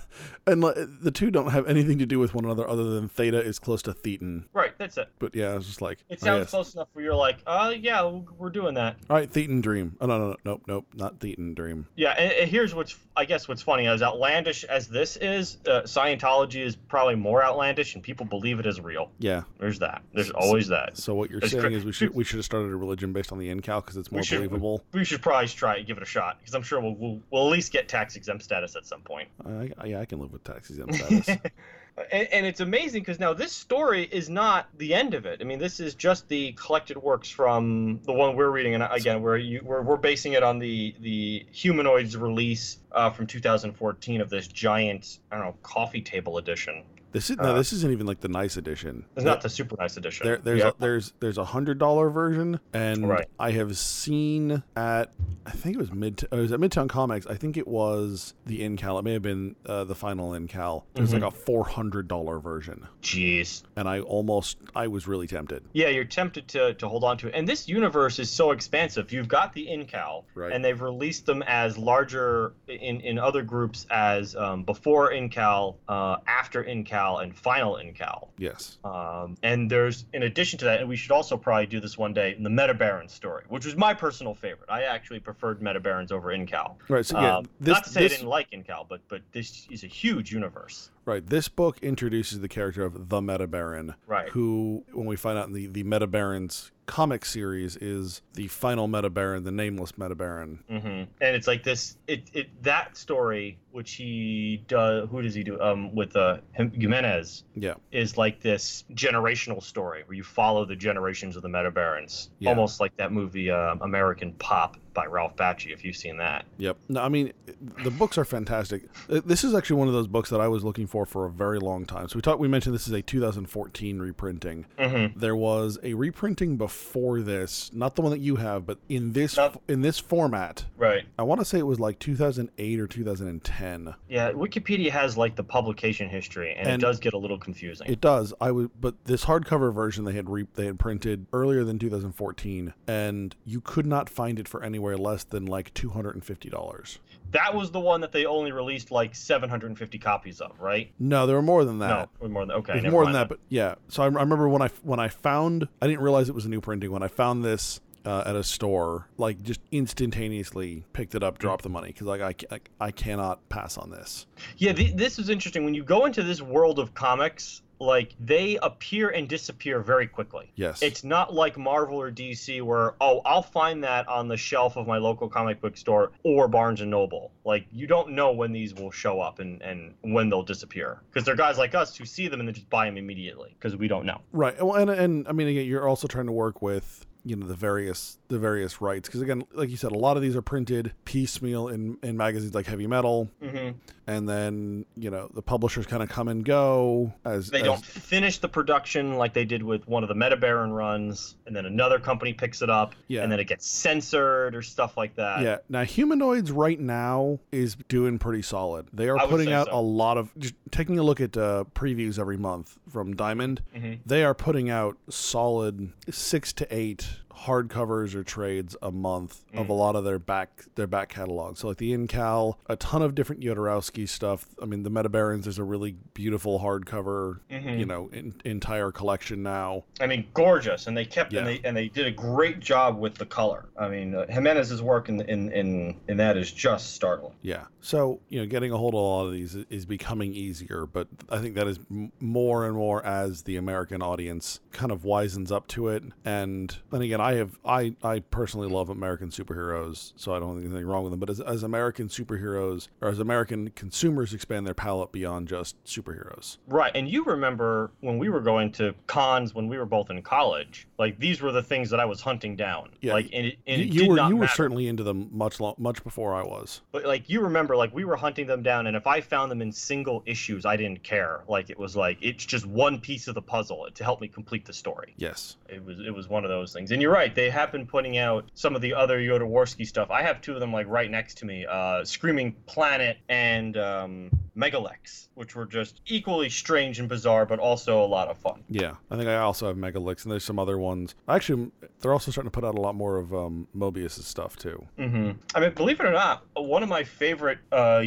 and like, the two don't have anything to do with one another other than theta is close to thetan. right, that's it. But yeah, I was just like It oh, sounds yes. close enough where you're like, uh, yeah, we're doing that. All right, thetan dream. Oh no, no, no, nope, nope, not thetan dream. Yeah, and, and here's what's I guess what's funny as outlandish as this is, uh, Scientology is probably more outlandish, and people believe it is real. Yeah. There's that. There's always that. So what you're That's saying cra- is we should we should have started a religion based on the Incal because it's more should- believable. We should probably try and give it a shot because I'm sure we'll, we'll we'll at least get tax exempt status at some point. I, I, yeah, I can live with tax exempt [laughs] status. and, and it's amazing because now this story is not the end of it. I mean, this is just the collected works from the one we're reading, and again, we're you, we're, we're basing it on the the humanoids release uh, from 2014 of this giant I don't know coffee table edition. This is no, Uh, this isn't even like the nice edition. It's not the super nice edition. There, there's Yeah. a, there's there's a hundred dollar version, and Right. I have seen at I think it was mid it was at Midtown Comics. I think it was the Incal. It may have been uh, the final Incal. There's Mm-hmm. like a four hundred dollar version, Jeez. and I almost I was really tempted. Yeah, you're tempted to, to hold on to it. And this universe is so expansive. You've got the Incal, Right. and they've released them as larger in, in other groups as um, before Incal, uh, after And final Incal. Yes. Um, and there's, in addition to that, and we should also probably do this one day, the Meta Baron story, which was my personal favorite. I actually preferred Meta Barons over Incal. Right. So yeah, Um, this not to say this I didn't like Incal, but but this is a huge universe. Right this book introduces the character of the Meta Baron, Right. who when we find out in the the Meta Barons comic series is the final Meta Baron, the nameless Meta Baron. hmm And it's like this, it, it that story, which he does, who does he do? Um, with uh, Jim- Giménez, Yeah. is like this generational story where you follow the generations of the Meta Barons, Yeah. almost like that movie um, American Pop by Ralph Bakshi, if you've seen that. Yep. No, I mean, the books are fantastic. Uh, This is actually one of those books that I was looking for for a very long time. So we talked. We mentioned this is a 2014 reprinting. Mm-hmm. There was a reprinting before this, not the one that you have, but in this Not- in this format. Right. I want to say it was like 2008 or 2010. Yeah, Wikipedia has like the publication history, and, And- it does get a little confusing. It does. I would, but this hardcover version they had re, they had printed earlier than 2014, and you could not find it for anywhere less than like 250 dollars. that was the one that they only released like 750 copies of, right? No, there were more than that. No, more than okay. There's more than that, but yeah. So I, I remember when I when I found I didn't realize it was a new printing when I found this uh, at a store, like just instantaneously picked it up, dropped the money because like I, I I cannot pass on this. Yeah, th- this is interesting. When you go into this world of comics, like they appear and disappear very quickly. Yes, It's not like Marvel or DC where, oh, I'll find that on the shelf of my local comic book store or Barnes and Noble. Like you don't know when these will show up and, and when they'll disappear. Because they're guys like us who see them and then just buy them immediately because we don't know. right. Well, and and I mean again, you're also trying to work with you know the various the various rights because again, like you said, a lot of these are printed piecemeal in in magazines like Heavy Metal, Mm-hmm. And then you know the publishers kind of come and go as They as- don't finish the production like they did with one of the Meta Baron runs, and then another company picks it up, Yeah. and then it gets censored or stuff like that. Yeah. Now, humanoids right now is doing pretty solid. They are putting out so. a lot of. Taking a look at uh, previews every month from Diamond, Mhm. they are putting out solid six to eight hardcovers or trades a month of a Mm. lot of their back their back catalog. So like the Incal, a ton of different Jodorowsky stuff. I mean, the Meta Barons is a really beautiful hardcover, Mhm. you know, in, entire collection now. I mean, gorgeous, and they kept and they and they did a great job with the color. I mean, uh, Giménez's work in in in in that is just startling. Yeah. So, you know, getting a hold of a lot of these is- is becoming easier, but I think that is m- more and more as the American audience kind of wisens up to it. And then again, I have, I, I personally love American superheroes, so I don't think anything wrong with them. But as, as American superheroes or as American consumers expand their palette beyond just superheroes. Right, and you remember when we were going to cons when we were both in college, like these were the things that I was hunting down. Yeah, like and it, and You, you were, you were matter. certainly into them much, much before I was. But like you remember, like we were hunting them down, and if I found them in single issues, I didn't care. Like it was like it's just one piece of the puzzle to help me complete the story. Yes. It was it was one of those things. And you're right, they have been putting out some of the other Jodorowsky stuff. I have two of them like right next to me, uh, Screaming Planet and um, Megalex, which were just equally strange and bizarre, but also a lot of fun. Yeah, I think I also have Megalex, and there's some other ones. Actually, they're also starting to put out a lot more of um, Moebius's stuff too. Mm-hmm. I mean, believe it or not, one of my favorite uh,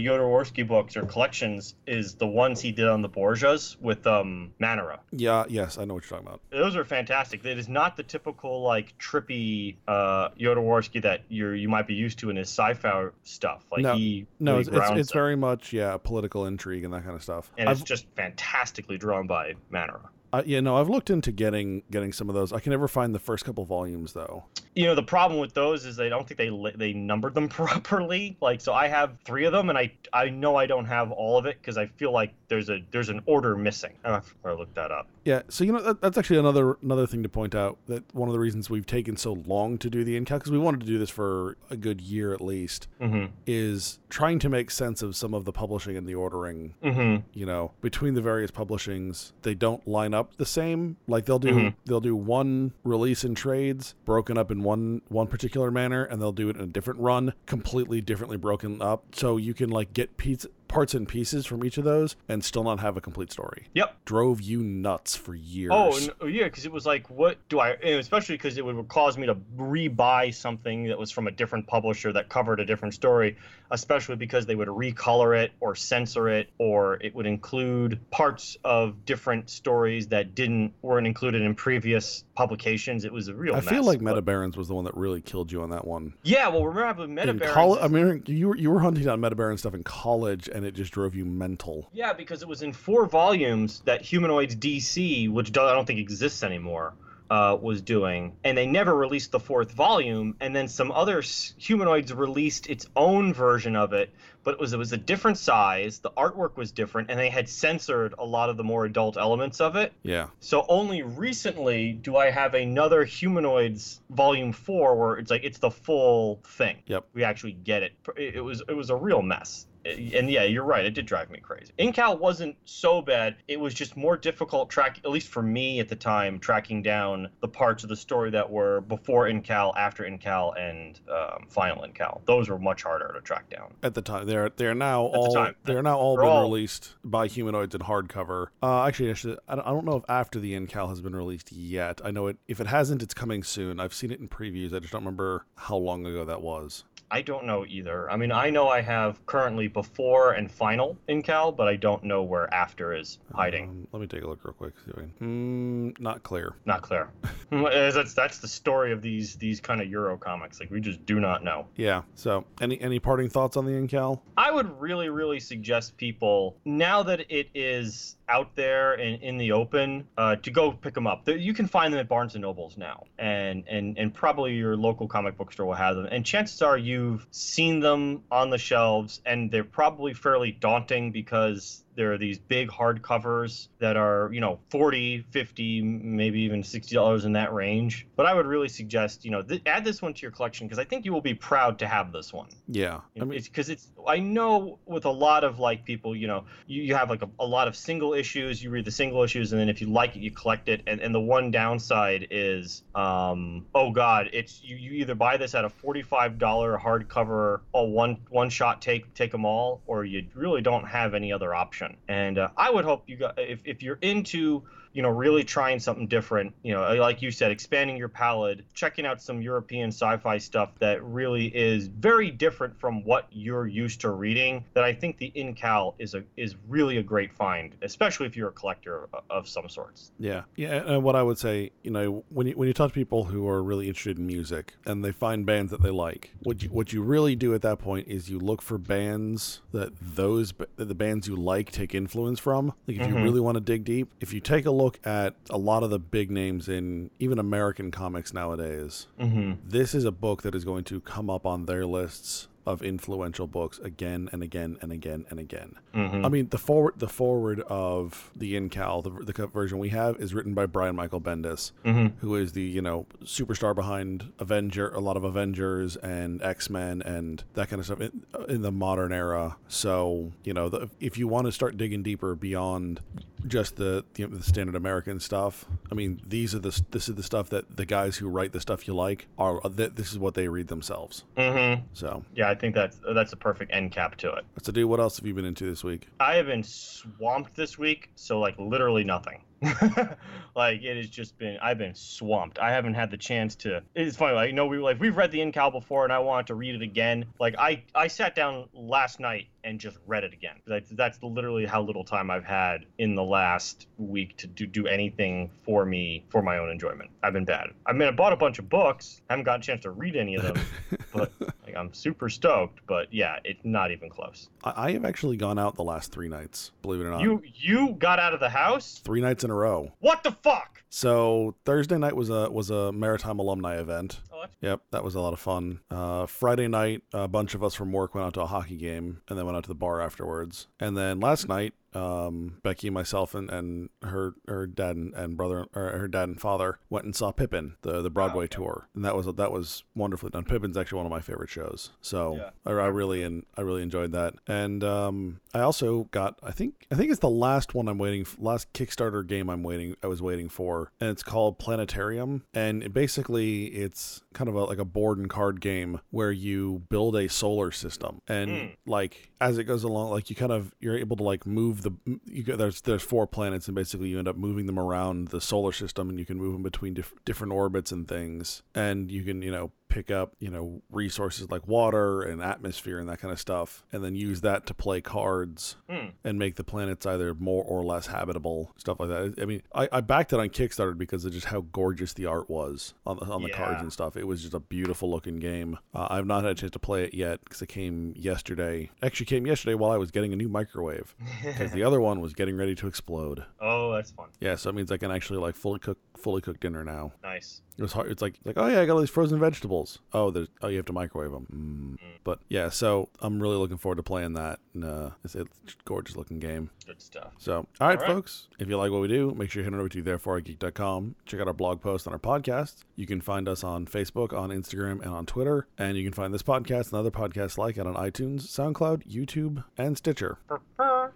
books or collections is the ones he did on the Borgias with um, Manara. Yeah, yes, I know what you're talking about. Those are fantastic. It is not the typical like trippy uh, that you you might be used to in his sci-fi stuff. Like No, he No, really it's, it's, it's very much yeah, political intrigue and that kind of stuff. and I've, it's just fantastically drawn by Manara. Uh, yeah, no, I've looked into getting getting some of those. I can never find the first couple volumes though. You know the problem with those is they don't think they li- they numbered them [laughs] properly. Like so, I have three of them, and I I know I don't have all of it because I feel like there's a there's an order missing. I have to look that up. Yeah, so you know that, that's actually another another thing to point out that one of the reasons we've taken so long to do the in because we wanted to do this for a good year at least hmm is trying to make sense of some of the publishing and the ordering. hmm You know, between the various publishings, they don't line up the same. Like they'll do Mhm. they'll do one release in trades broken up in one one particular manner, and they'll do it in a different run, completely differently broken up. So you can like get piece, parts and pieces from each of those and still not have a complete story. Yep. Drove you nuts for years. Oh, oh, yeah, because it was like, what do I? especially because it would cause me to re-buy something that was from a different publisher that covered a different story, especially because they would recolor it or censor it, or it would include parts of different stories that didn't weren't included in previous publications. It was a real. I feel like but- Meta Barons was the one that really killed you on that one. Yeah, well, remember Meta in Barons- college, I mean, you were you were hunting down Meta Baron stuff in college, and it just drove you mental. Yeah, because it was in four volumes that Humanoids DC, which I don't think exists anymore, uh, was doing, and they never released the fourth volume. And then some other s- Humanoids released its own version of it, but it was it was a different size, the artwork was different, and they had censored a lot of the more adult elements of it. Yeah, So only recently do I have another Humanoids Volume Four, where it's like it's the full thing. Yep. We actually get it. It it was it was a real mess. And yeah, you're right. It did drive me crazy. Incal wasn't so bad. It was just more difficult track, at least for me at the time, tracking down the parts of the story that were before Incal, after Incal, and um, final Incal. Those were much harder to track down. at the time they're they're now the all time. they're now all They're been all- released by humanoids in hardcover. Uh, actually, actually, I don't, I don't know if after the Incal has been released yet. I know it. If it hasn't, it's coming soon. I've seen it in previews. I just don't remember how long ago that was. I don't know either. I mean, I know I have currently before and final Incal, but I don't know where after is hiding. Um, let me take a look real quick. See if I can- Mm, not clear. Not clear. [laughs] that's that's the story of these these kind of Euro comics. Like we just do not know. Yeah. So, any any parting thoughts on the Incal? I would really, really suggest people now that it is out there and in the open uh, to go pick them up. You can find them at Barnes and Nobles now, and and and probably your local comic book store will have them. And chances are you've seen them on the shelves, and they're probably fairly daunting because there are these big hardcovers that are you know 40 50 maybe even 60 dollars in that range. But i would really suggest you know th- add this one to your collection because i think you will be proud to have this one. Yeah. I mean, it's because it's i know with a lot of like people you know you, you have like a, a lot of single issues you read the single issues and then if you like it you collect it. And, and the one downside is um oh god it's you, you either buy this at a $45 hardcover a one one shot take take them all or you really don't have any other option and uh, i would hope you got if, if you're into you know, really trying something different. You know, like you said, expanding your palette, checking out some European sci-fi stuff that really is very different from what you're used to reading. That I think the Incal is a is really a great find, especially if you're a collector of, of some sorts. Yeah, yeah. And what I would say, you know, when you when you talk to people who are really interested in music and they find bands that they like, what you what you really do at that point is you look for bands that those that the bands you like take influence from. Like if you Mhm. really want to dig deep, if you take a look at a lot of the big names in even American comics nowadays, Mm-hmm. this is a book that is going to come up on their lists of influential books again and again and again and again. Mm-hmm. I mean, the forward the forward of the Incal, the, the version we have, is written by Brian Michael Bendis, mm-hmm. who is the you know superstar behind Avenger, a lot of Avengers and X Men and that kind of stuff in, in the modern era. So you know, the, if you want to start digging deeper beyond just the you know, the standard American stuff. I mean, these are the this is the stuff that the guys who write the stuff you like are. This is what they read themselves. Mm-hmm. So Yeah, I think that's that's a perfect end cap to it. so, dude, what else have you been into this week? I have been swamped this week, so like literally nothing. [laughs] like it has just been I've been swamped. I haven't had the chance to it's funny, like you know we like we've read the Incal before and I wanted to read it again. Like I I sat down last night and just read it again. That's that's literally how little time I've had in the last week to do, do anything for me for my own enjoyment. I've been bad. I mean I bought a bunch of books, haven't gotten a chance to read any of them, [laughs] but I'm super stoked, but yeah, it's not even close. I, I have actually gone out the last three nights. Believe it or not, You you got out of the house? three nights in a row. What the fuck? So Thursday night was a was a maritime alumni event. Oh, Yep, that was a lot of fun. Uh, Friday night, a bunch of us from work went out to a hockey game and then went out to the bar afterwards. And then last night, um, Becky, myself, and, and her her dad and, and brother, or her dad and father went and saw Pippin, the the Broadway okay. tour, and that was that was wonderfully done. Pippin's actually one of my favorite shows, so Yeah. I, I really and I really enjoyed that. And um, I also got, I think I think it's the last one I'm waiting, last Kickstarter game I'm waiting, I was waiting for, and it's called Planetarium, and it basically it's kind of a, like a board and card game where you build a solar system and Mm. like as it goes along like you kind of you're able to like move the there's there's four planets and basically you end up moving them around the solar system and you can move them between diff- different orbits and things. And you can you know pick up you know resources like water and atmosphere and that kind of stuff and then use that to play cards Hmm. and make the planets either more or less habitable stuff like that i mean i, I backed it on kickstarter because of just how gorgeous the art was on the, on the cards and stuff it was just a beautiful looking game uh, i've not had a chance to play it yet because it came yesterday actually came yesterday while i was getting a new microwave because the [laughs] other one was getting ready to explode oh, that's fun. yeah so it means i can actually like fully cook fully cook dinner now Nice. It was hard. It's like like oh yeah, I got all these frozen vegetables. Oh, there's oh you have to microwave them. Mm. But yeah, so I'm really looking forward to playing that. And, uh, it's a gorgeous looking game. Good stuff. So all right, All right. folks, if you like what we do, make sure you head over to thereforegeek.com. Check out our blog post on our podcast. You can find us on Facebook, on Instagram, and on Twitter. And you can find this podcast and other podcasts like it on iTunes, SoundCloud, YouTube, and Stitcher. [laughs]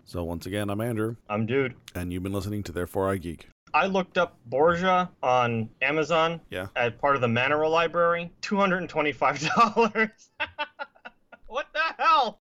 So once again, I'm Andrew, I'm dude. and you've been listening to Therefore I Geek. I looked up Borgia on Amazon yeah. at part of the Manara Library. $225. [laughs] what the hell?